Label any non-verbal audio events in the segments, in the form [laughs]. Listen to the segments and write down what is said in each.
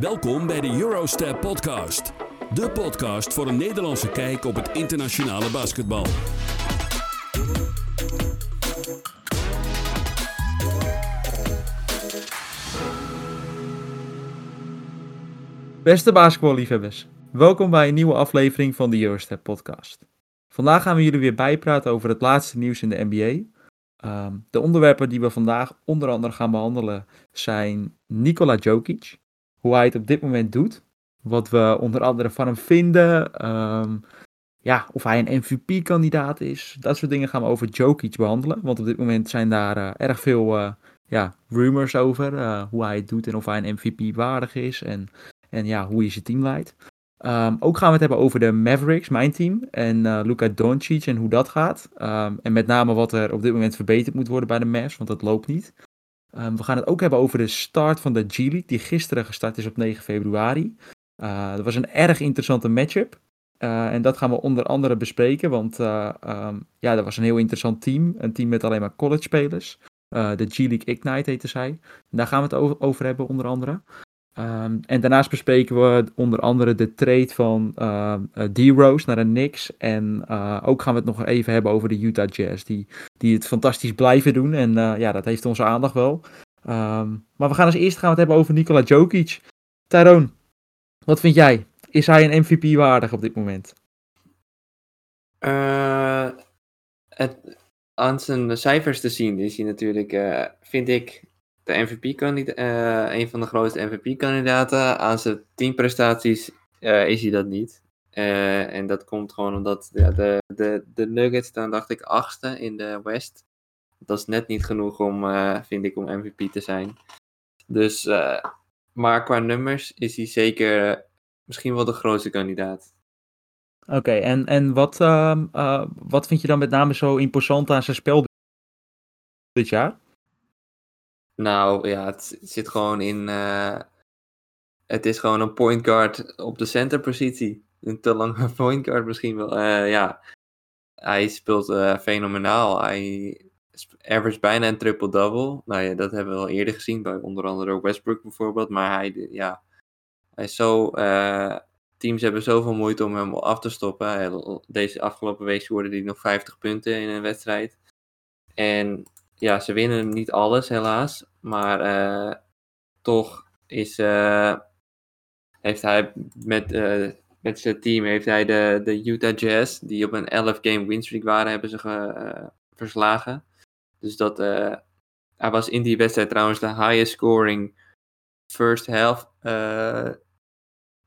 Welkom bij de Eurostep Podcast. De podcast voor een Nederlandse kijk op het internationale basketbal. Beste basketballiefhebbers, welkom bij een nieuwe aflevering van de Eurostep podcast. Vandaag gaan we jullie weer bijpraten over het laatste nieuws in de NBA. Ehm, de onderwerpen die we vandaag onder andere gaan behandelen zijn Nikola Jokic, hoe hij het op dit moment doet, wat we onder andere van hem vinden, ehm, ja, of hij een MVP-kandidaat is. Dat soort dingen gaan we over Jokic behandelen, want op dit moment zijn daar eh, erg veel uh, ja, rumors over, uh, hoe hij het doet en of hij een MVP waardig is en, en ja, hoe hij zijn team leidt. Um, ook gaan we het hebben over de Mavericks, mijn team, en uh, Luka Doncic en hoe dat gaat. Um, en met name wat er op dit moment verbeterd moet worden bij de Mavs, want dat loopt niet. Um, we gaan het ook hebben over de start van de G-League, die gisteren gestart is op 9 februari. Uh, dat was een erg interessante matchup. Uh, en dat gaan we onder andere bespreken, want ja, dat was een heel interessant team. Een team met alleen maar college spelers. de G-League Ignite heette zij. Daar gaan we het over hebben, onder andere. Um, en daarnaast bespreken we onder andere de trade van uh, D-Rose naar de Knicks. En uh, ook gaan we het nog even hebben over de Utah Jazz, die, die het fantastisch blijven doen. En uh, ja, dat heeft onze aandacht wel. Um, maar we gaan als eerste gaan we het hebben over Nikola Jokic. Tyrone, wat vind jij? Is hij een MVP waardig op dit moment? het, aan zijn cijfers te zien is hij natuurlijk, vind ik, de MVP-kandidaat, uh, een van de grootste MVP-kandidaten. Aan zijn teamprestaties uh, is hij dat niet. Uh, en dat komt gewoon omdat ja, de, de, de Nuggets staan, dacht ik, achtste in de West. Dat is net niet genoeg om, vind ik, om MVP te zijn. Dus, maar qua nummers is hij zeker misschien wel de grootste kandidaat. Oké, en, en wat, ehm, wat vind je dan met name zo imposant aan zijn spel dit jaar? Nou ja, het zit gewoon in. Uh, het is gewoon een point guard op de centerpositie. Een te lange [laughs] point guard misschien wel. Uh, ja, hij speelt uh, fenomenaal. Hij average bijna een triple-double. Nou ja, dat hebben we al eerder gezien bij onder andere Westbrook bijvoorbeeld. Maar hij, ja, hij zo. teams hebben zoveel moeite om hem af te stoppen. Deze afgelopen week scoorde hij nog 50 punten in een wedstrijd. En ja, ze winnen niet alles helaas. Maar uh, toch is, uh, heeft hij met, uh, met zijn team heeft hij de, de Utah Jazz, die op een 11 game winstreak waren, hebben ze verslagen. Dus dat, hij was in die wedstrijd trouwens de highest scoring first half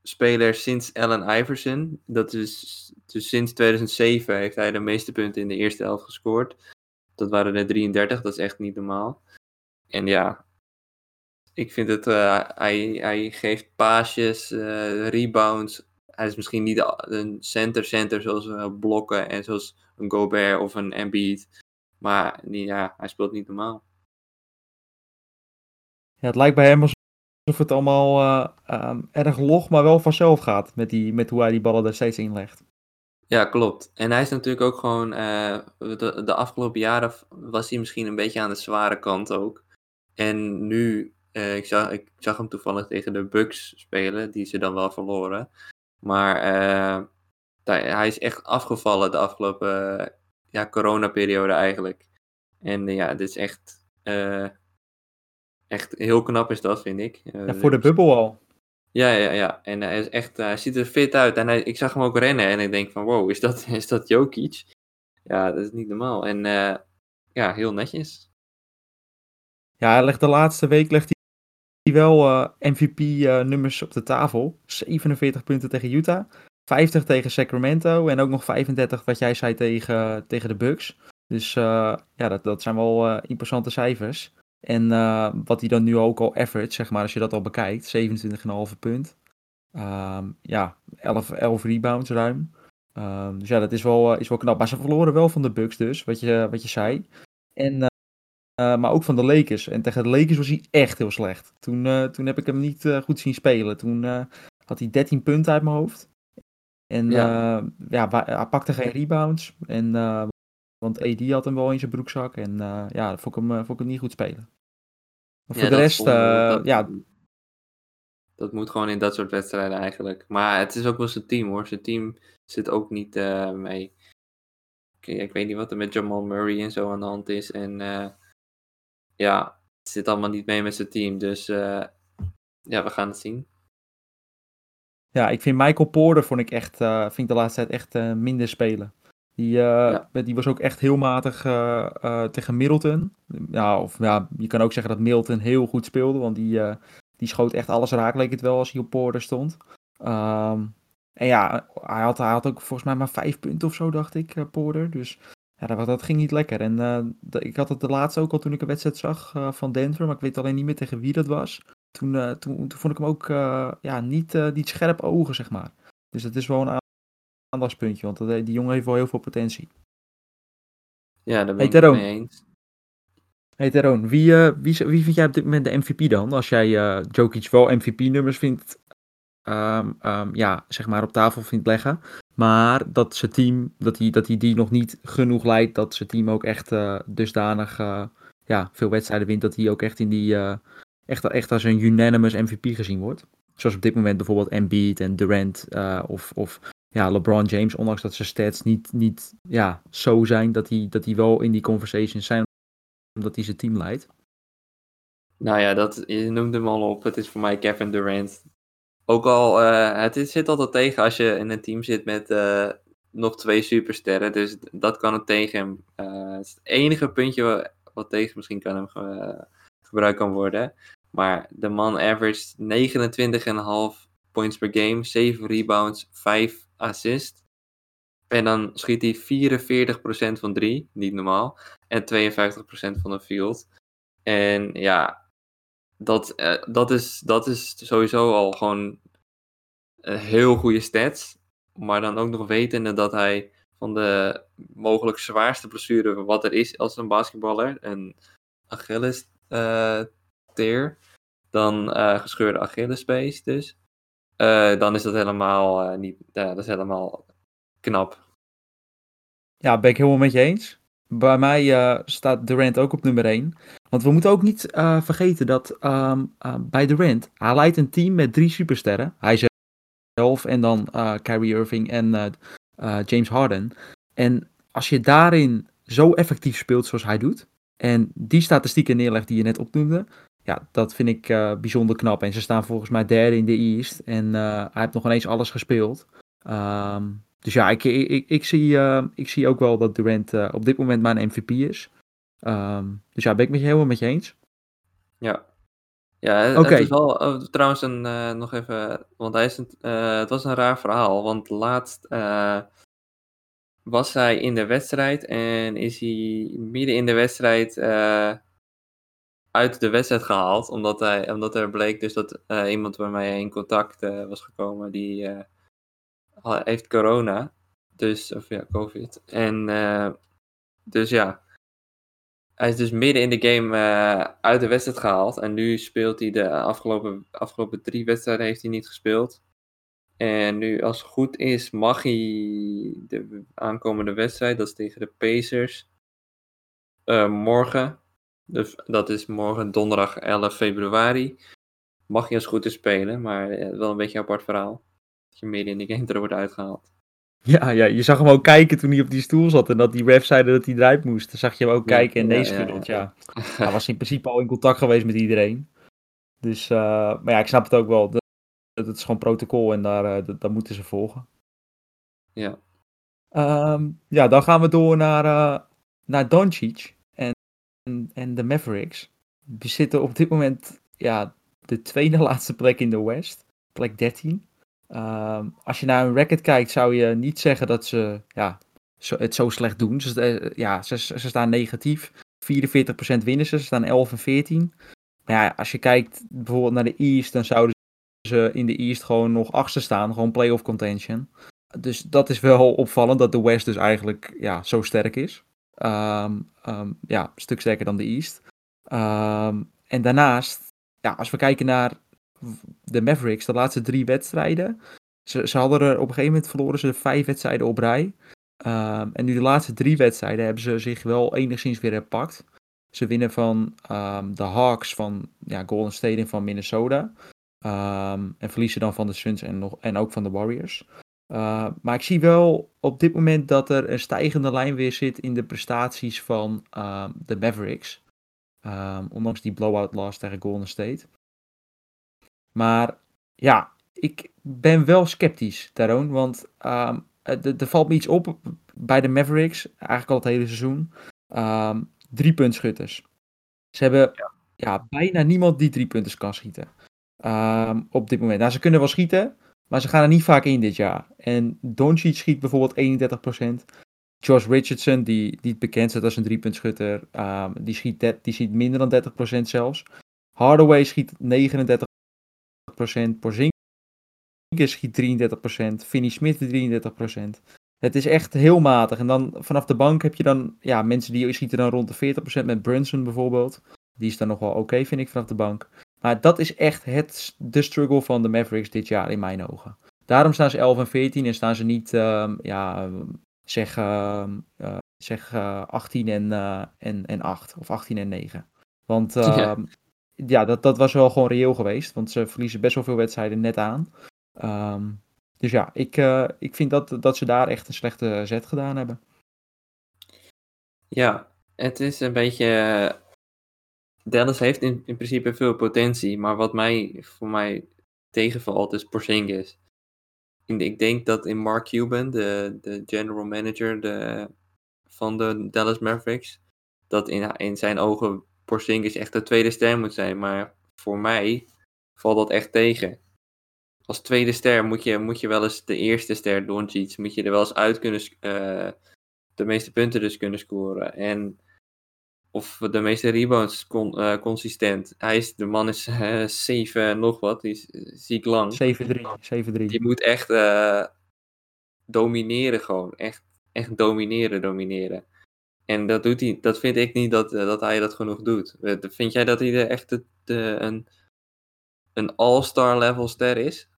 speler sinds Allen Iverson. Dat is dus sinds 2007 heeft hij de meeste punten in de eerste helft gescoord. Dat waren er 33, dat is echt niet normaal. En ja, ik vind het, uh, hij, hij geeft paasjes, uh, rebounds. Hij is misschien niet een center-center zoals uh, Blokken en zoals een Gobert of een Embiid. Maar ja, hij speelt niet normaal. Ja, het lijkt bij hem alsof het allemaal um, erg log, maar wel vanzelf gaat. Met, die, met hoe hij die ballen er steeds inlegt. Ja, klopt. En hij is natuurlijk ook gewoon, uh, de, de, afgelopen jaren was hij misschien een beetje aan de zware kant ook. En nu, uh, ik, zag, ik zag hem toevallig tegen de Bucks spelen, die ze dan wel verloren. Maar uh, hij is echt afgevallen de afgelopen ja, coronaperiode eigenlijk. En ja, dit is echt, echt heel knap is dat, vind ik. ja, voor de bubbel al. Ja, ja, ja. En hij, is echt, hij ziet er fit uit. En ik zag hem ook rennen en ik denk van wow, is dat, [laughs] is dat Jokic? Ja, dat is niet normaal. En uh, ja, heel netjes. Ja, hij legt de laatste week legt hij wel eh, MVP-nummers uh, op de tafel. 47 punten tegen Utah. 50 tegen Sacramento. En ook nog 35 wat jij zei tegen, tegen de Bucks. Dus ja, dat, dat zijn wel imposante cijfers. En uh, wat hij dan nu ook al average, zeg maar, als je dat al bekijkt, 27,5 punt. Um, ja, 11, 11 rebounds ruim. Um, dus ja, dat is wel, uh, is wel knap. Maar ze verloren wel van de Bucks dus, wat je, wat je zei. En, uh, maar ook van de Lakers. En tegen de Lakers was hij echt heel slecht. Toen, toen heb ik hem niet goed zien spelen. Toen had hij 13 punten uit mijn hoofd. En ja, ja hij pakte geen rebounds. En want AD had hem wel in zijn broekzak. En uh, ja, vond ik, hem, uh, vond ik hem niet goed spelen. Maar voor de rest, dat... ja. dat moet gewoon in dat soort wedstrijden eigenlijk. Maar het is ook wel zijn team hoor. Zijn team zit ook niet mee. Okay, ik weet niet wat er met Jamal Murray en zo aan de hand is. En ja, het zit allemaal niet mee met zijn team. Dus ja, we gaan het zien. Ja, ik vind Michael Porter vond ik echt, vind ik de laatste tijd echt minder spelen. Die, ja. die was ook echt heel matig tegen Middleton. Ja, of ja, je kan ook zeggen dat Middleton heel goed speelde, want die, die schoot echt alles raak, leek het wel, als hij op Porter stond. Um, en ja, hij had, hij had ook volgens mij maar vijf punten of zo, dacht ik, Porter. Dus ja, dat, dat, ging niet lekker. En de, ik had het de laatste ook al toen ik een wedstrijd zag van Denver, maar ik weet alleen niet meer tegen wie dat was. Toen, toen, toen, vond ik hem ook ja, niet, niet scherp ogen, zeg maar. Dus dat is wel een aandachtspuntje, want die jongen heeft wel heel veel potentie. Ja, daar ben ik het mee eens. Hey Teron, wie, uh, wie, wie vind jij op dit moment de MVP dan? Als jij uh, Jokic wel MVP-nummers vindt, um, um, ja, zeg maar op tafel vindt leggen. Maar dat zijn team, dat hij dat hij die nog niet genoeg leidt, dat zijn team ook echt uh, dusdanig ja, veel wedstrijden wint, dat hij ook echt in die, echt, echt als een unanimous MVP gezien wordt. Zoals op dit moment bijvoorbeeld Embiid en Durant of, of ja, LeBron James, ondanks dat zijn stats niet, niet ja, zo zijn, dat hij, dat hij wel in die conversations zijn omdat hij zijn team leidt? Nou ja, dat, je noemde hem al op. Het is voor mij Kevin Durant. Ook al, uh, het is, zit altijd tegen als je in een team zit met uh, nog twee supersterren. Dus dat kan het tegen hem. Uh, het, het enige puntje wat, wat, tegen misschien kan hem ge, gebruikt kan worden. Maar de man averaged 29,5 points per game, 7 rebounds, 5 assists. En dan schiet hij 44% van 3, niet normaal. En 52% van de field. En ja, dat, uh, dat, is, dat is sowieso al gewoon een heel goede stats. Maar dan ook nog wetende dat hij van de mogelijk zwaarste blessure wat er is als een basketballer, een Achilles uh, teer, dan uh, gescheurde Achillespees dus. Dan is dat helemaal niet, dat is helemaal knap. Ja, ben ik helemaal met je eens. Bij mij uh, staat Durant ook op nummer 1. Want we moeten ook niet vergeten dat uh, bij Durant, hij leidt een team met drie supersterren. Hij zelf en dan Kyrie Irving en James Harden. En als je daarin zo effectief speelt zoals hij doet, en die statistieken neerlegt die je net opnoemde, ja, dat vind ik bijzonder knap. En ze staan volgens mij derde in de East en hij heeft nog ineens alles gespeeld. Um, dus ja, ik, ik, ik, zie, uh, ik zie ook wel dat Durant op dit moment mijn MVP is. Um, dus ja, ben ik met je helemaal met je eens. Ja. Ja, het, okay. het is wel oh, trouwens een, nog even, want hij is een, het was een raar verhaal, want laatst was hij in de wedstrijd en is hij midden in de wedstrijd uit de wedstrijd gehaald, omdat, hij, omdat er bleek dus dat iemand bij mij in contact was gekomen die heeft corona. Dus, of ja, COVID. En dus ja. Hij is dus midden in de game uit de wedstrijd gehaald. En nu speelt hij de afgelopen, afgelopen drie wedstrijden heeft hij niet gespeeld. En nu, als het goed is, mag hij de aankomende wedstrijd, dat is tegen de Pacers, morgen, dus dat is morgen donderdag 11 februari, mag hij als goed is spelen, maar wel een beetje een apart verhaal je midden in de game er wordt uitgehaald. Ja, ja, je zag hem ook kijken toen hij op die stoel zat en dat die ref zeiden dat hij eruit moest. Dan zag je hem ook kijken en nee schudden. Ja, ja, [laughs] Hij was in principe al in contact geweest met iedereen. Dus, uh, maar ja, ik snap het ook wel. Dat, dat het is gewoon protocol en daar, uh, dat, dat, moeten ze volgen. Ja. Um, ja, dan gaan we door naar, uh, naar Doncic en, en, de Mavericks. We zitten op dit moment ja, de tweede [laughs] laatste plek in de West. Plek 13. Um, als je naar hun record kijkt, zou je niet zeggen dat ze ja, zo, het zo slecht doen. Ze, uh, ja, ze, ze staan negatief. 44% winnen ze, ze staan 11 en 14. Maar ja, als je kijkt bijvoorbeeld naar de East, dan zouden ze in de East gewoon nog achtste staan. Gewoon playoff contention. Dus dat is wel opvallend dat de West dus eigenlijk ja, zo sterk is. Um, um, ja, een stuk sterker dan de East. en daarnaast, ja, als we kijken naar de Mavericks, de laatste drie wedstrijden. Ze, ze hadden er op een gegeven moment verloren ze vijf wedstrijden op rij. En nu de laatste drie wedstrijden hebben ze zich wel enigszins weer herpakt. Ze winnen van de Hawks van ja, Golden State en van Minnesota. Ehm, en verliezen dan van de Suns en, nog, en ook van de Warriors. Uh, maar ik zie wel op dit moment dat er een stijgende lijn weer zit in de prestaties van uh, de Mavericks. Um, ondanks die blowout loss tegen Golden State. Maar ja, ik ben wel sceptisch, Taron. Want um, er valt me iets op bij de Mavericks, eigenlijk al het hele seizoen. Um, drie puntschutters. Ze hebben ja. ja. bijna niemand die drie punten kan schieten. Op dit moment. Nou, ze kunnen wel schieten, maar ze gaan er niet vaak in dit jaar. En Doncic schiet bijvoorbeeld 31%. Josh Richardson, die, die bekend staat als een driepuntschutter, um, die, schiet die schiet minder dan 30% zelfs. Hardaway schiet 39%. Porzingis schiet 33%. Finney Smith 33%. Het is echt heel matig. En dan vanaf de bank heb je dan ja, mensen die schieten dan rond de 40% met Brunson bijvoorbeeld. Die is dan nog wel oké, vind ik, vanaf de bank. Maar dat is echt het, de struggle van de Mavericks dit jaar in mijn ogen. Daarom staan ze 11 en 14 en staan ze niet, uh, ja, zeg, uh, zeg 18 en, uh, en, en 8 of 18 en 9. Want ja, ehm, ja dat, dat was wel gewoon reëel geweest. Want ze verliezen best wel veel wedstrijden net aan. Um, dus ja, ik, ik vind dat, dat ze daar echt een slechte zet gedaan hebben. Ja, het is een beetje. Dallas heeft in, in principe veel potentie, maar wat mij voor mij tegenvalt is Porzingis. Ik denk dat in Mark Cuban, de, de general manager de, van de Dallas Mavericks, dat in, in zijn ogen Porzingis echt de tweede ster moet zijn. Maar voor mij valt dat echt tegen als tweede ster moet je, moet je wel eens de eerste ster Doncic, moet je er wel eens uit kunnen, uh, de meeste punten dus kunnen scoren. En of de meeste rebounds con, uh, consistent. Hij is, de man is uh, 7 nog wat, die is ziek lang. 7-3. Je moet echt domineren gewoon, echt, echt domineren, domineren. En dat, doet hij, dat vind ik niet dat, dat hij dat genoeg doet. Vind jij dat hij er echt de, de, een, een all-star level ster is?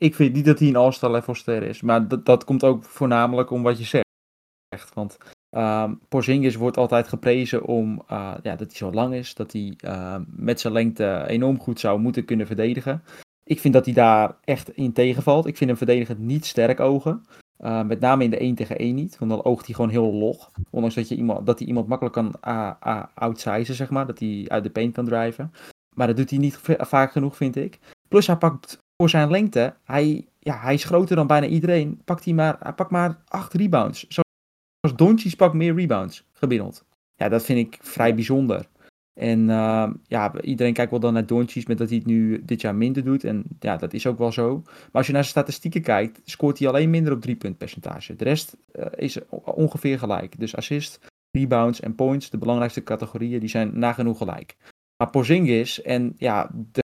ik vind niet dat hij een all-star level ster is. Maar dat, dat komt ook voornamelijk om wat je zegt. Want um, Porzingis wordt altijd geprezen om uh, ja, dat hij zo lang is. Dat hij uh, met zijn lengte enorm goed zou moeten kunnen verdedigen. Ik vind dat hij daar echt in tegenvalt. Ik vind hem verdedigend niet sterk ogen. Uh, met name in de 1 tegen 1 niet. Want dan oogt hij gewoon heel log. Ondanks dat, je iemand, dat hij iemand makkelijk kan uh, outsizen, zeg maar. Dat hij uit de paint kan drijven. Maar dat doet hij niet vaak genoeg, vind ik. Plus hij pakt voor zijn lengte, hij, ja, hij is groter dan bijna iedereen, pakt hij maar, hij pakt maar acht rebounds. Zoals Doncic pakt meer rebounds, gemiddeld. Ja, dat vind ik vrij bijzonder. En uh, ja, iedereen kijkt wel dan naar Doncic met dat hij het nu dit jaar minder doet. En ja, dat is ook wel zo. Maar als je naar zijn statistieken kijkt, scoort hij alleen minder op drie punt percentage. De rest uh, is ongeveer gelijk. Dus assist, rebounds en points, de belangrijkste categorieën, die zijn nagenoeg gelijk. Maar Porzingis en ja, de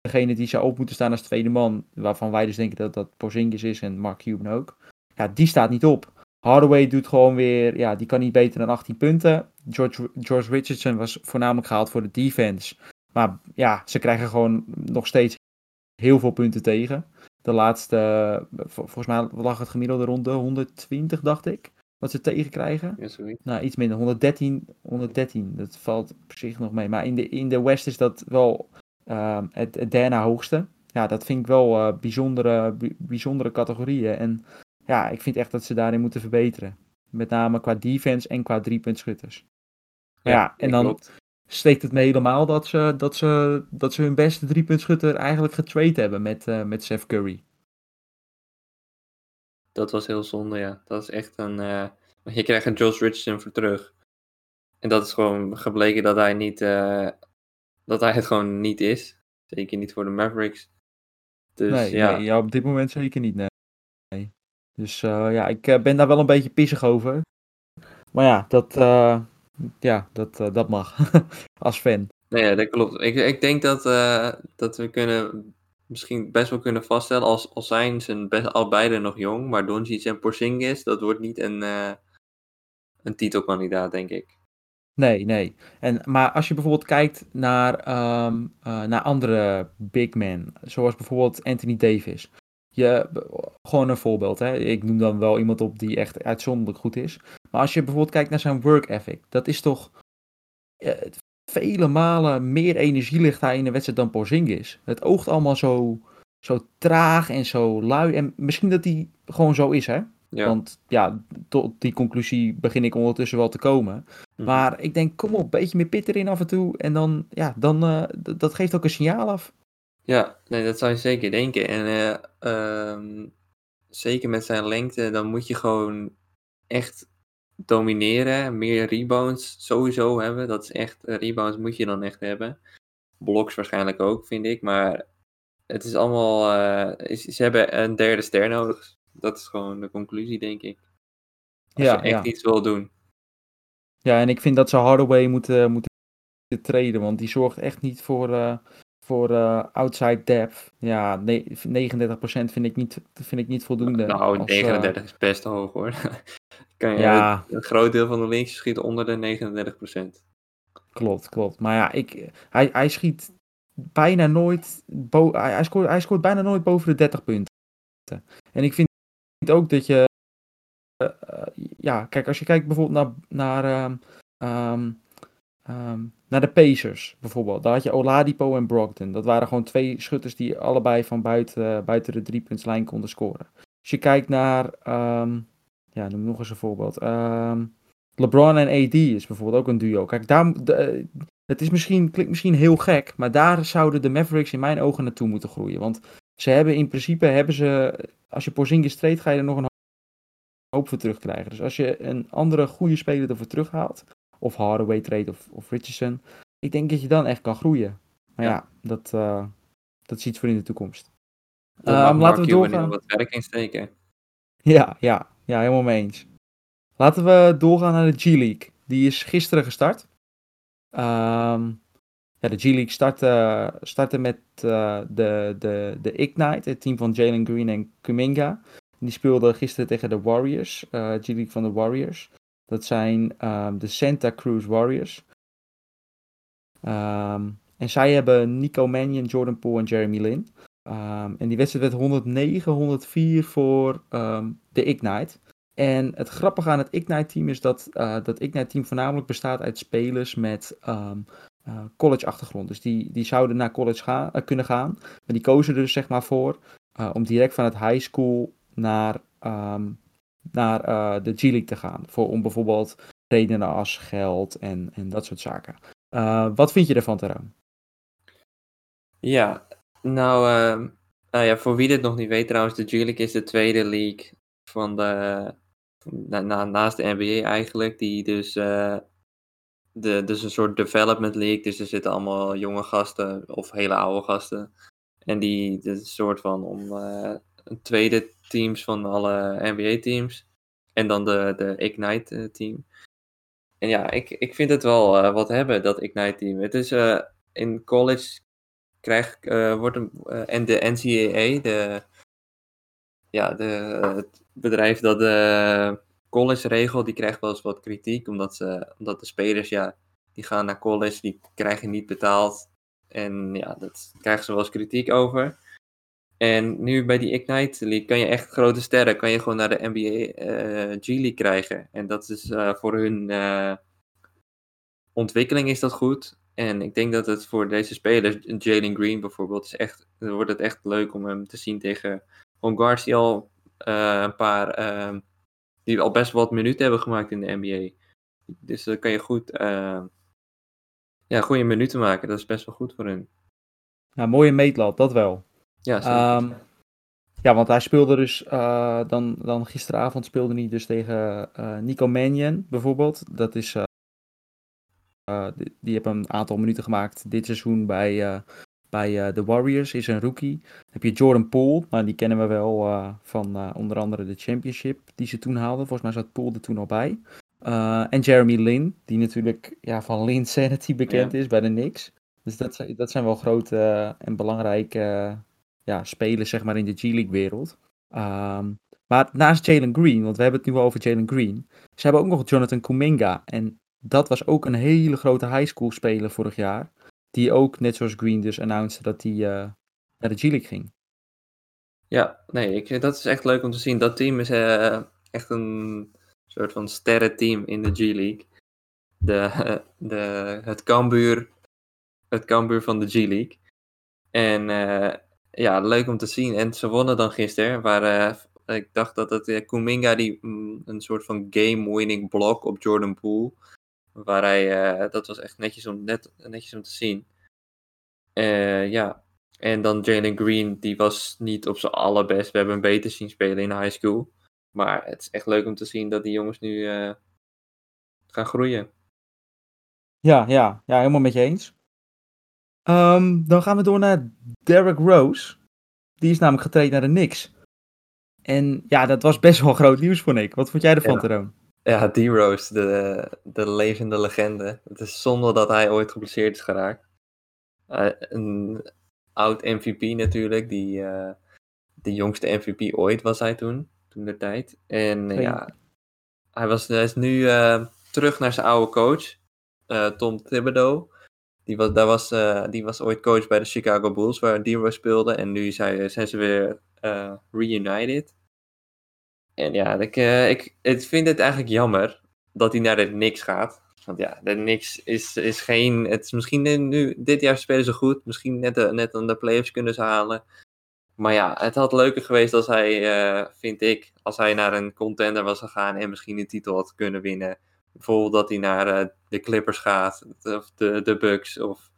degene die zou op moeten staan als tweede man, waarvan wij dus denken dat dat Porzingis is en Mark Cuban ook, ja, die staat niet op. Hardaway doet gewoon weer, ja, die kan niet beter dan 18 punten. George, George Richardson was voornamelijk gehaald voor de defense. Maar ja, ze krijgen gewoon nog steeds heel veel punten tegen. De laatste, volgens mij lag het gemiddelde rond de 120, dacht ik. Wat ze tegenkrijgen. Ja, nou, iets minder. 113, 113. Dat valt op zich nog mee. Maar in de, in de West is dat wel uh, het, het derde hoogste. Ja, dat vind ik wel uh, bijzondere, bijzondere categorieën. En ja, ik vind echt dat ze daarin moeten verbeteren. Met name qua defense en qua driepuntschutters. Ja, ja en dan klopt. steekt het me helemaal dat ze, dat ze, dat ze hun beste driepuntschutter eigenlijk getrade hebben met, uh, met Seth Curry. Dat was heel zonde, ja. Dat is echt een... Uh, je krijgt een Josh Richardson voor terug. En dat is gewoon gebleken dat hij niet dat hij het gewoon niet is. Zeker niet voor de Mavericks. Dus, nee, ja. Nee, ja, op dit moment zeker niet. Nee. Dus uh, ja, ik uh, ben daar wel een beetje pissig over. Maar ja, dat, uh, ja, dat, dat mag. [laughs] Als fan. Nee, dat klopt. Ik, ik denk dat, dat we kunnen misschien best wel kunnen vaststellen, als, als zijn ze best, al beide nog jong, maar Doncic en Porzingis, dat wordt niet een, een titelkandidaat, denk ik. Nee, nee. En, maar als je bijvoorbeeld kijkt naar, um, uh, naar andere big men, zoals bijvoorbeeld Anthony Davis. Je, gewoon een voorbeeld, hè. ik noem dan wel iemand op die echt uitzonderlijk goed is. Maar als je bijvoorbeeld kijkt naar zijn work ethic, dat is toch, uh, vele malen meer energie ligt hij in de wedstrijd dan Porzingis. Het oogt allemaal zo, zo traag en zo lui. En misschien dat hij gewoon zo is, hè? Ja. Want ja, tot die conclusie begin ik ondertussen wel te komen. Mhm. Maar ik denk, kom op, een beetje meer pit erin af en toe. En dan, ja, dan, eh, d- dat geeft ook een signaal af. Ja, nee, dat zou je zeker denken. En eh, ehm, zeker met zijn lengte, dan moet je gewoon echt domineren. Meer rebounds sowieso hebben. Dat is echt, eh, rebounds moet je dan echt hebben. Blocks waarschijnlijk ook, vind ik. Maar het is allemaal, eh, is- ze hebben een derde ster nodig. Dat is gewoon de conclusie, denk ik. Als Ja, je echt ja. iets wil doen. ja, en ik vind dat ze Hardaway moeten, moeten treden. Want die zorgt echt niet voor, voor eh, outside depth. Ja, ne 39% vind ik niet, vind ik niet voldoende. Nou, als, eh, 39 is best hoog hoor. [laughs] kan je, Ja. Een groot deel van de links schiet onder de 39%. Klopt, klopt. Maar ja, ik, hij, hij schiet bijna nooit. Bo hij, hij, scoort, hij scoort bijna nooit boven de 30 punten. En ik vind ook dat je. eh, ja, kijk, als je kijkt bijvoorbeeld naar. naar ehm, ehm, ehm, naar de Pacers bijvoorbeeld. Daar had je Oladipo en Brogdon. Dat waren gewoon twee schutters die allebei van buiten, buiten de driepuntslijn konden scoren. Als je kijkt naar. ehm, ja, noem nog eens een voorbeeld. Ehm, LeBron en AD is bijvoorbeeld ook een duo. Kijk, daar, de- het is misschien, klinkt misschien heel gek, maar daar zouden de Mavericks in mijn ogen naartoe moeten groeien. Want ze hebben in principe, hebben ze, als je Porzingis treedt, ga je er nog een hoop voor terugkrijgen. Dus als je een andere goede speler ervoor terughaalt, of Hardaway trade of, of Richardson, ik denk dat je dan echt kan groeien. Maar ja, Ja. dat, eh, dat is iets voor in de toekomst. Ehm, Mark laten we doorgaan. wat werk in steken. Ja, ja, ja, helemaal mee eens. Laten we doorgaan naar de G-League. Die is gisteren gestart. Ehm, ja, de G-League startte, startte met eh, de, de, de Ignite, het team van Jalen Green en Kuminga. Die speelden gisteren tegen de Warriors, eh, G-League van de Warriors. Dat zijn ehm, de Santa Cruz Warriors. Ehm, en zij hebben Nico Mannion, Jordan Poole en Jeremy Lin. Ehm, en die wedstrijd werd 109, 104 voor de Ignite. En het grappige aan het Ignite-team is dat eh, dat Ignite-team voornamelijk bestaat uit spelers met eh, college-achtergrond. Dus die, die zouden naar college eh, kunnen gaan. Maar die kozen er dus zeg maar voor om direct van het high school naar, naar eh, de G-League te gaan. Voor, om bijvoorbeeld redenen als geld en, en dat soort zaken. Eh, wat vind je ervan, Teron? Ja, nou, ehm, nou ja, voor wie dit nog niet weet trouwens, de G-League is de tweede league van de, na, na- naast de NBA eigenlijk, die dus, eh, de, dus een soort development league, dus er zitten allemaal jonge gasten of hele oude gasten. En die, dit soort van om een tweede teams van alle NBA-teams. En dan de, de Ignite-team. En ja, ik, ik vind het wel eh, wat hebben, dat Ignite-team. Het is eh, in college krijg, eh, wordt een, eh, en de NCAA, de, ja, de, het bedrijf dat de college regelt, die krijgt wel eens wat kritiek, omdat, ze, omdat de spelers, ja, die gaan naar college, die krijgen niet betaald. En ja, dat krijgen ze wel eens kritiek over. En nu bij die Ignite League kan je echt grote sterren, kan je gewoon naar de NBA eh, G-League krijgen. En dat is eh, voor hun eh, ontwikkeling is dat goed. En ik denk dat het voor deze spelers, Jalen Green bijvoorbeeld, is echt, wordt het echt leuk om hem te zien tegen gewoon guards die al een paar, ehm, die al best wat minuten hebben gemaakt in de NBA. Dus dan kan je goed, eh, ja, goede minuten maken. Dat is best wel goed voor hun. Nou, mooie meetlat, dat wel. Ja. Ehm, ja, want hij speelde dus, eh, dan, dan gisteravond speelde hij dus tegen eh, Nico Mannion bijvoorbeeld. Dat is, eh, die, die heeft een aantal minuten gemaakt dit seizoen bij, bij de Warriors, is een rookie. Dan heb je Jordan Poole, nou, die kennen we wel van onder andere de championship die ze toen haalden. Volgens mij zat Poole er toen al bij. En Jeremy Lin, die natuurlijk ja, van Lin Sanity bekend is bij de Knicks. Dus dat, zijn- dat zijn wel grote en belangrijke ja, spelers zeg maar, in de G-League wereld. Ehm, maar naast Jalen Green, want we hebben het nu wel over Jalen Green. Ze hebben ook nog Jonathan Kuminga. En dat was ook een hele grote high school speler vorig jaar. Die ook, net zoals Green dus, announced dat hij eh, naar de G-League ging. Ja, nee, ik, dat is echt leuk om te zien. Dat team is eh, echt een soort van sterrenteam in de G-League. de, [laughs] de, het Cambuur het Cambuur van de G-League. En uh, ja, leuk om te zien. En ze wonnen dan gisteren, waar uh, ik dacht dat het uh, Kuminga die mm, een soort van game-winning block op Jordan Poole, waar hij, dat was echt netjes om, net, netjes om te zien. ja, en dan Jalen Green, die was niet op zijn allerbest. We hebben hem beter zien spelen in high school. Maar het is echt leuk om te zien dat die jongens nu gaan groeien. Ja, ja, ja, helemaal met je eens. Um, dan gaan we door naar Derrick Rose. Die is namelijk getraind naar de Knicks. En ja, dat was best wel groot nieuws voor Nick. Wat vond jij ervan, ja. Teroon? Ja, D-Rose, de, de levende legende. Het is zonde dat hij ooit geblesseerd is geraakt. Uh, een oud MVP natuurlijk. Die, uh, de jongste MVP ooit was hij toen. Toen de tijd. En ja, hij, was, hij is nu uh, terug naar zijn oude coach. Tom Thibodeau. Die was, daar was, uh, die was ooit coach bij de Chicago Bulls, waar D-Rose speelde. En nu zijn, zijn ze weer uh, reunited. En ja, ik, uh, ik, ik vind het eigenlijk jammer dat hij naar de Knicks gaat. Want ja, de Knicks is, is geen... Het is misschien nu, dit jaar spelen ze goed. Misschien net, net aan de playoffs kunnen ze halen. Maar ja, het had leuker geweest als hij, vind ik, als hij naar een contender was gegaan en misschien een titel had kunnen winnen. Bijvoorbeeld dat hij naar uh, de Clippers gaat, of de, de Bucks, of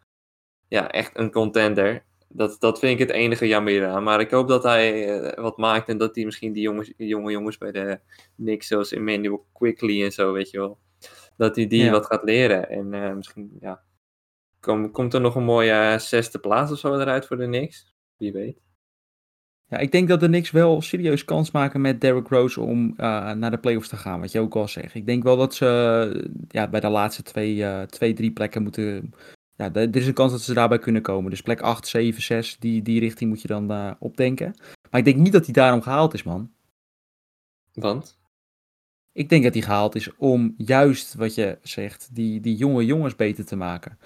ja, echt een contender. Dat, dat vind ik het enige jammer aan. Maar ik hoop dat hij uh, wat maakt en dat hij misschien die jongens, jonge jongens bij de Knicks, zoals Emmanuel Quickly en zo, weet je wel. Dat hij die ja. wat gaat leren. En uh, misschien, ja, kom, komt er nog een mooie zesde plaats of zo eruit voor de Knicks? Wie weet. Ja, ik denk dat de Knicks wel serieus kans maken met Derrick Rose om uh, naar de playoffs te gaan, wat je ook al zegt. Ik denk wel dat ze ja, bij de laatste twee, uh, twee, drie plekken moeten... Ja, er is een kans dat ze daarbij kunnen komen. Dus plek 8, 7, 6, die, die richting moet je dan opdenken. Maar ik denk niet dat hij daarom gehaald is, man. Want? Ik denk dat hij gehaald is om juist, wat je zegt, die, die jonge jongens beter te maken.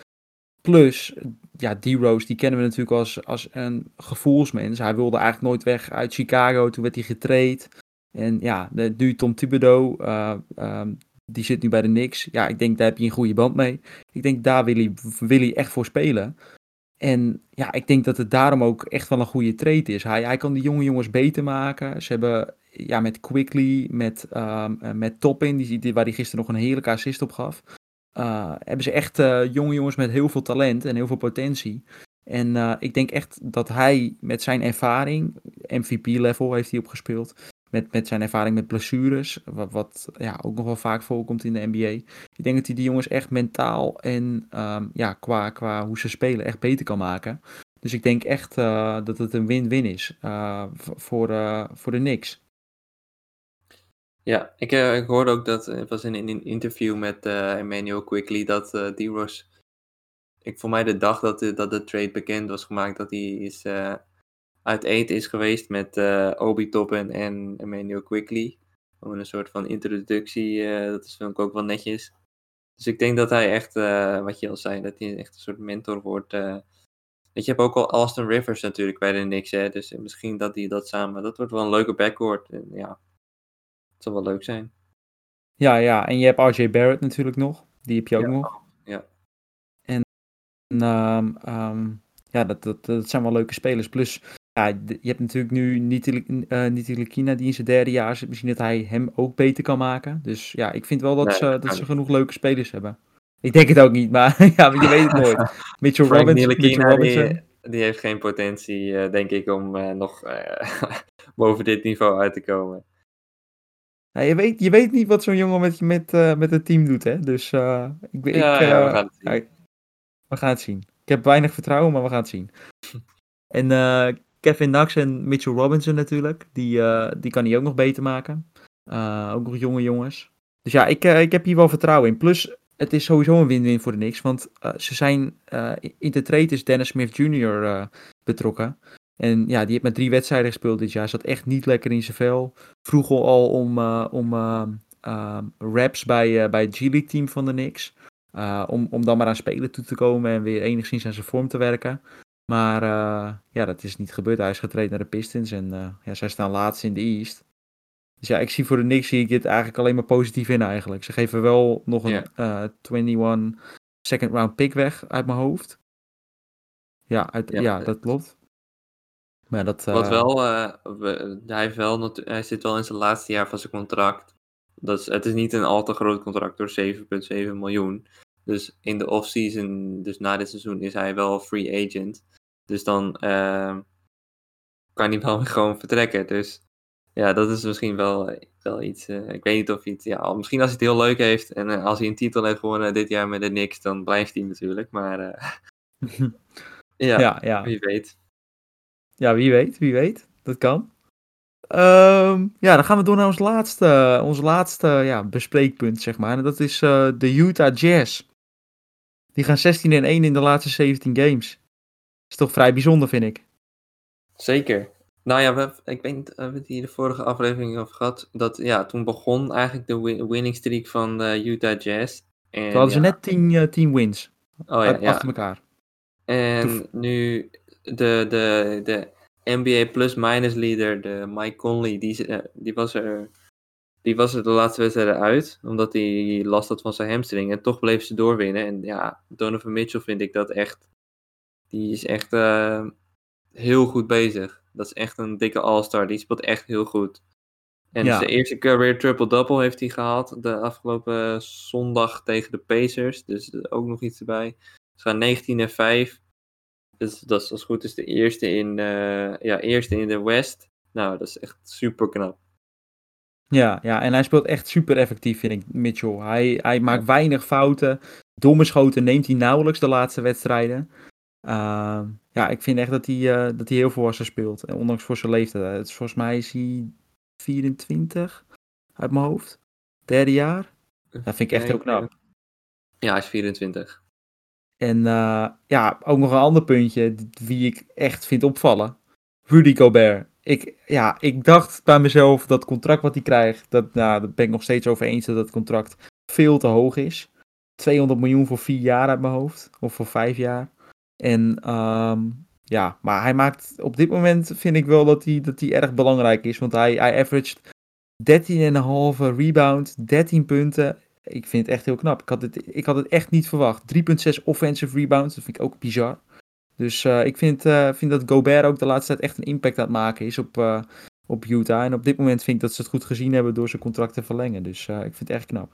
Plus, ja, D-Rose, die kennen we natuurlijk als, als een gevoelsmens. Hij wilde eigenlijk nooit weg uit Chicago. Toen werd hij getraind. En ja, nu Tom Thibodeau, uh, um, die zit nu bij de Knicks. Ja, ik denk daar heb je een goede band mee. Ik denk daar wil hij, wil hij echt voor spelen. En ja, ik denk dat het daarom ook echt wel een goede trade is. Hij, hij kan die jonge jongens beter maken. Ze hebben ja, met Quickly, met, um, met Toppin, die, die, waar hij gisteren nog een heerlijke assist op gaf. Uh, hebben ze echt uh, jonge jongens met heel veel talent en heel veel potentie. En uh, ik denk echt dat hij met zijn ervaring, MVP-level heeft hij opgespeeld, met, met zijn ervaring met blessures, wat, wat ja, ook nog wel vaak voorkomt in de NBA. Ik denk dat hij die jongens echt mentaal en um, ja, qua, qua hoe ze spelen echt beter kan maken. Dus ik denk echt dat het een win-win is voor, voor de Knicks. Ja, ik, uh, ik hoorde ook dat, het was in, een interview met uh, Emmanuel Quickly, dat uh, D-Rose, ik voor mij de dag dat de, dat de trade bekend was gemaakt, dat hij is uit eten is geweest met Obi Toppen en Emmanuel Quickly. Gewoon een soort van introductie, dat is ik ook wel netjes. Dus ik denk dat hij echt, wat je al zei, dat hij echt een soort mentor wordt. Je, hebt ook al Austin Rivers natuurlijk bij de Knicks, hè, dus misschien dat hij dat samen, dat wordt wel een leuke backcourt. En, ja, zou wel leuk zijn. Ja, ja. En je hebt RJ Barrett natuurlijk nog. Die heb je ook ja. nog. Ja. En um, um, ja, dat, dat, dat zijn wel leuke spelers. Plus, ja, je hebt natuurlijk nu Nitilikina uh, die in zijn derde jaar zit. Misschien dat hij hem ook beter kan maken. Dus ja, ik vind wel dat, nee, ze, dat ze genoeg leuke spelers hebben. Ik denk het ook niet, maar [laughs] ja, je weet het nooit. [laughs] Mitchell Robinson. Mitchell Robinson. Die, die, heeft geen potentie, uh, denk ik, om uh, nog [laughs] boven dit niveau uit te komen. Ja, je, weet, je weet niet wat zo'n jongen met, met, uh, met het team doet, hè? Dus uh, ik, ik, ja, ja, we gaan het zien. Ja, we gaan het zien. Ik heb weinig vertrouwen, maar we gaan het zien. [laughs] en Kevin Knox en Mitchell Robinson natuurlijk, die, die kan hij ook nog beter maken. ook nog jonge jongens. Dus ja, ik, ik heb hier wel vertrouwen in. Plus, het is sowieso een win-win voor de Knicks, want ze zijn in de trade is Dennis Smith Jr. betrokken. En ja, die heeft met drie wedstrijden gespeeld dit jaar. Zat echt niet lekker in zijn vel. Vroeg al om, uh, om uh, uh, raps bij, bij het G-League team van de Knicks. om, om dan maar aan spelen toe te komen en weer enigszins aan zijn vorm te werken. Maar ja, dat is niet gebeurd. Hij is getraind naar de Pistons en ja, zij staan laatst in de East. Dus ja, ik zie voor de Knicks zie ik dit eigenlijk alleen maar positief in eigenlijk. Ze geven wel nog een eh 21 second round pick weg uit mijn hoofd. Ja, uit, ja, Ja. dat klopt. Maar dat, Wat eh, wel, eh, we- hij, heeft wel hij zit wel in zijn laatste jaar van zijn contract. Dat is, het is niet een al te groot contract door 7,7 miljoen. Dus in de off-season, dus na dit seizoen, is hij wel free agent. Dus dan eh, kan hij wel [laughs] gewoon vertrekken. Dus ja, dat is misschien wel, wel iets. ik weet niet of hij het. Ja, misschien als hij het heel leuk heeft en als hij een titel heeft gewonnen dit jaar met de Knicks, dan blijft hij natuurlijk. Maar [laughs] [laughs] ja, ja, ja. wie weet. Ja, wie weet, wie weet. Dat kan. Ehm, ja, dan gaan we door naar ons laatste, ons laatste ja, bespreekpunt, zeg maar. En dat is eh, de Utah Jazz. Die gaan 16 en 1 in de laatste 17 games. Is toch vrij bijzonder, vind ik. Zeker. Nou ja, we, ik weet niet, hebben we het hier de vorige aflevering over gehad. Dat ja, toen begon eigenlijk de win- winning streak van de Utah Jazz. En, Toen hadden ze net 10, eh, 10 wins. oh ja. Achter elkaar. En nu de, de, de NBA plus-minus leader, de Mike Conley, die, eh, die, was er, die was er de laatste wedstrijden uit. Omdat hij last had van zijn hamstring. En toch bleef ze doorwinnen. En ja, Donovan Mitchell vind ik dat echt. Die is echt eh, heel goed bezig. Dat is echt een dikke all-star. Die speelt echt heel goed. En Ja. zijn eerste career triple-double heeft hij gehaald. De afgelopen zondag tegen de Pacers. Dus ook nog iets erbij. Ze gaan 19 en 5. Dus dat is als goed is de eerste in, eh, ja, eerste in de West. Nou, dat is echt super knap. Ja, ja, en hij speelt echt super effectief, vind ik, Mitchell. Hij, hij maakt weinig fouten. Domme schoten neemt hij nauwelijks de laatste wedstrijden. Ehm, ja, ik vind echt dat hij, eh, dat hij heel volwassen speelt. En ondanks voor zijn leeftijd. Het is, volgens mij is hij 24 uit mijn hoofd. Derde jaar. Dat vind ik echt heel knap. Ja, hij is 24. En eh, ja, ook nog een ander puntje, wie ik echt vind opvallen. Rudy Gobert. Ik, ja, ik dacht bij mezelf dat contract wat hij krijgt, dat, nou, daar ben ik nog steeds over eens dat dat contract veel te hoog is. 200 miljoen voor vier jaar uit mijn hoofd, of voor vijf jaar. En ehm, ja, maar hij maakt op dit moment vind ik wel dat hij, dat hij erg belangrijk is, want hij, hij averaged 13,5 rebound, 13 punten. Ik vind het echt heel knap. Ik had het, ik had het echt niet verwacht. 3,6 offensive rebounds. Dat vind ik ook bizar. Dus eh, ik vind, eh, vind dat Gobert ook de laatste tijd echt een impact aan het maken is op, eh, op Utah. En op dit moment vind ik dat ze het goed gezien hebben door zijn contract te verlengen. Dus ik vind het echt knap.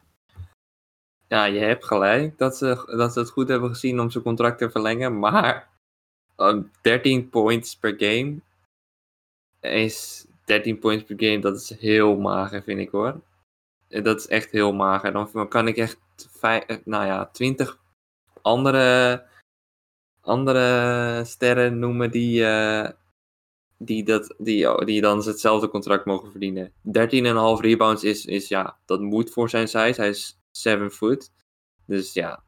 Ja, je hebt gelijk dat ze, dat ze het goed hebben gezien om zijn contract te verlengen. Maar eh, 13 points per game is 13 points per game. Dat is heel mager, vind ik hoor. Eh, Dat is echt heel mager. Dan kan ik echt vij- eh, nou ja, 20 andere, andere sterren noemen die, eh, die, dat, die, die dan hetzelfde contract mogen verdienen. 13,5 rebounds is, is ja, dat moet voor zijn size. Hij is 7 foot. Dus ja,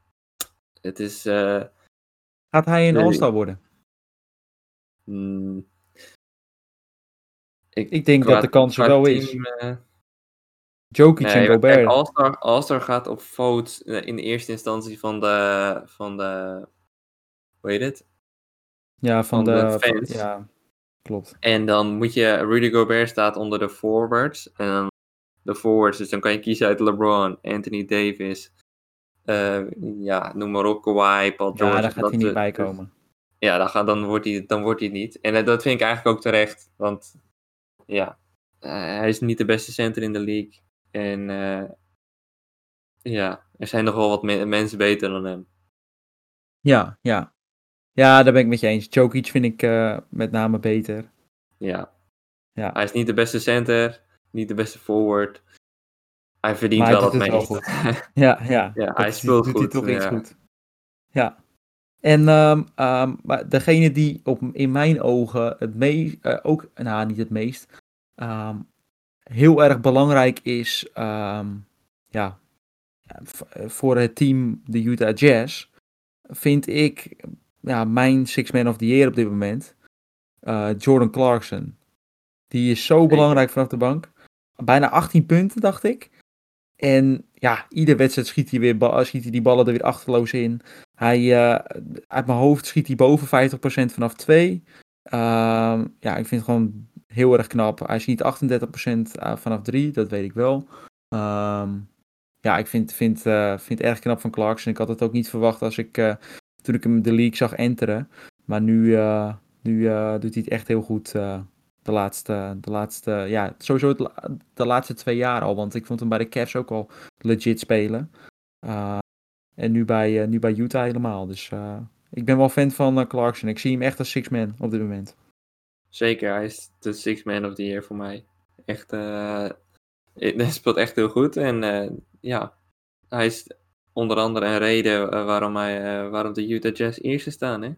het is. Gaat hij een. All-Star worden? mm, Ik denk qua- dat de kans er wel is. Jokic nee, en Gobert. All-Star, All-Star gaat op vote eh, in eerste instantie van de. Van de hoe heet het? ja, van, van de de, van- fans. ja, klopt. En dan moet je. Rudy Gobert staat onder de forwards. En dan de forwards, dus dan kan je kiezen uit LeBron, Anthony Davis. eh, ja, noem maar op, Kawhi, Paul George. Ja, daar gaat hij niet bij komen. ja, dan, gaat, dan, wordt hij, dan wordt hij niet. En eh, dat vind ik eigenlijk ook terecht. Want ja, eh, hij is niet de beste center in de league. En eh, ja, er zijn nog wel wat me- mensen beter dan hem. Ja, ja. Ja, daar ben ik met je eens. Jokic vind ik eh, met name beter. Ja. Ja. Hij is niet de beste center, niet de beste forward. Hij verdient Maar hij wel het wel meest. [laughs] Ja, ja. Ja, hij speelt doet hij goed, toch iets goed. Ja. En ehm, ehm, maar degene die op, in mijn ogen het meest, ook, nou niet het meest, ehm, heel erg belangrijk is, ehm, ja, voor het team, de Utah Jazz, vind ik, ja, mijn six man of the year op dit moment, eh, Jordan Clarkson. Die is zo belangrijk vanaf de bank. Bijna 18 punten, dacht ik. En ja, iedere wedstrijd schiet hij, weer schiet hij die ballen er weer achterloos in. Hij, eh, uit mijn hoofd schiet hij boven 50% vanaf 2. Ehm, ja, ik vind het gewoon heel erg knap. Hij schiet 38% vanaf 3, dat weet ik wel. Ehm, ja, ik vind, vind, uh, vind het erg knap van Clarkson. Ik had het ook niet verwacht als ik, uh, toen ik hem de league zag enteren. Maar nu, nu doet hij het echt heel goed. de laatste, de laatste, ja, sowieso de laatste twee jaar al. Want ik vond hem bij de Cavs ook al legit spelen. en nu bij, nu bij Utah helemaal. Dus ik ben wel fan van Clarkson. Ik zie hem echt als six man op dit moment. Zeker, hij is de six man of the year voor mij. Echt, [laughs] hij speelt echt heel goed. En ja, hij is onder andere een reden eh, waarom, hij, eh, waarom de Utah Jazz eerste staan. Hè?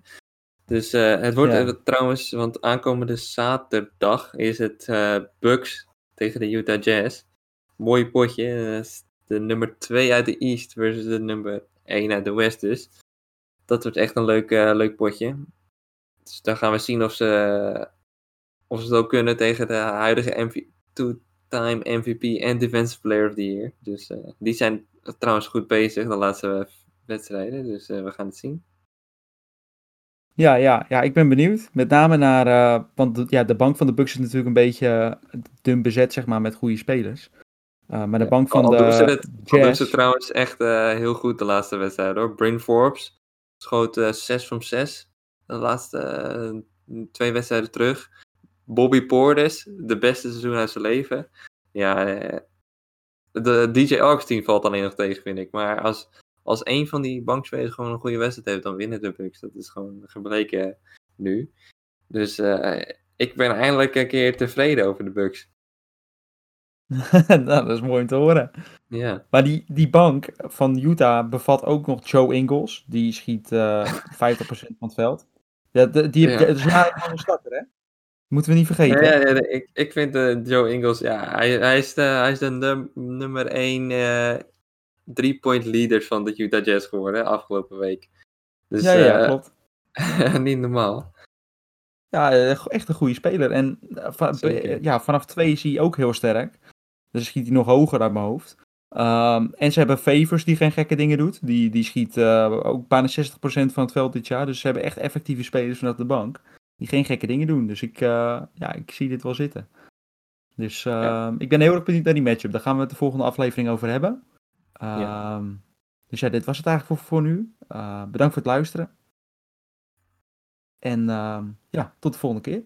Dus eh, het wordt trouwens, want aankomende zaterdag is het Bucks tegen de Utah Jazz. Mooi potje. de nummer 2 uit de East versus de nummer 1 uit de West dus. Dat wordt echt een leuk, leuk potje. Dus dan gaan we zien of ze, of ze het ook kunnen tegen de huidige MVP, time MVP en Defensive Player of the Year. Dus uh, die zijn trouwens goed bezig de laatste wedstrijden. Dus uh, we gaan het zien. Ja, ja, ja, ik ben benieuwd. Met name naar, uh, want ja, de bank van de Bucks is natuurlijk een beetje dun bezet, zeg maar, met goede spelers. Maar de bank van al de doen ze het, Jazz... doen ze trouwens echt heel goed de laatste wedstrijd hoor. Bryn Forbes schoot 6 van 6 de laatste twee wedstrijden terug. Bobby Portis, de beste seizoen uit zijn leven. Ja, eh, de DJ Augustine valt alleen nog tegen, vind ik. Maar als, als een van die bankspelers gewoon een goede wedstrijd heeft, dan winnen de Bucks. Dat is gewoon gebleken nu. Dus uh, ik ben eindelijk een keer tevreden over de Bucks. [laughs] nou, dat is mooi om te horen. Ja. Maar die, die bank van Utah bevat ook nog Joe Ingles. Die schiet uh, eh, [laughs] 50% van het veld. Ja, die, die, ja. Gewoon een starter, hè? Moeten we niet vergeten. Ja ik, ik vind uh, Joe Ingles, ja, hij, hij, is de, hij is de num, nummer 1 uh, eh, drie-point leader van de Utah Jazz geworden afgelopen week. Dus, ja, ja, uh, klopt. [laughs] niet normaal. Ja, echt een goede speler. En van, ja, vanaf twee is hij ook heel sterk. Dus schiet hij nog hoger uit mijn hoofd. Um, en ze hebben Favors die geen gekke dingen doet. Die, die schiet ook bijna 60% van het veld dit jaar. Dus ze hebben echt effectieve spelers vanaf de bank die geen gekke dingen doen. Dus ik, uh, ja, ik zie dit wel zitten. Dus ja. ik ben heel erg benieuwd naar die matchup. Daar gaan we het de volgende aflevering over hebben. Ja. Dus ja, dit was het eigenlijk voor, voor nu. bedankt voor het luisteren. En ja, tot de volgende keer.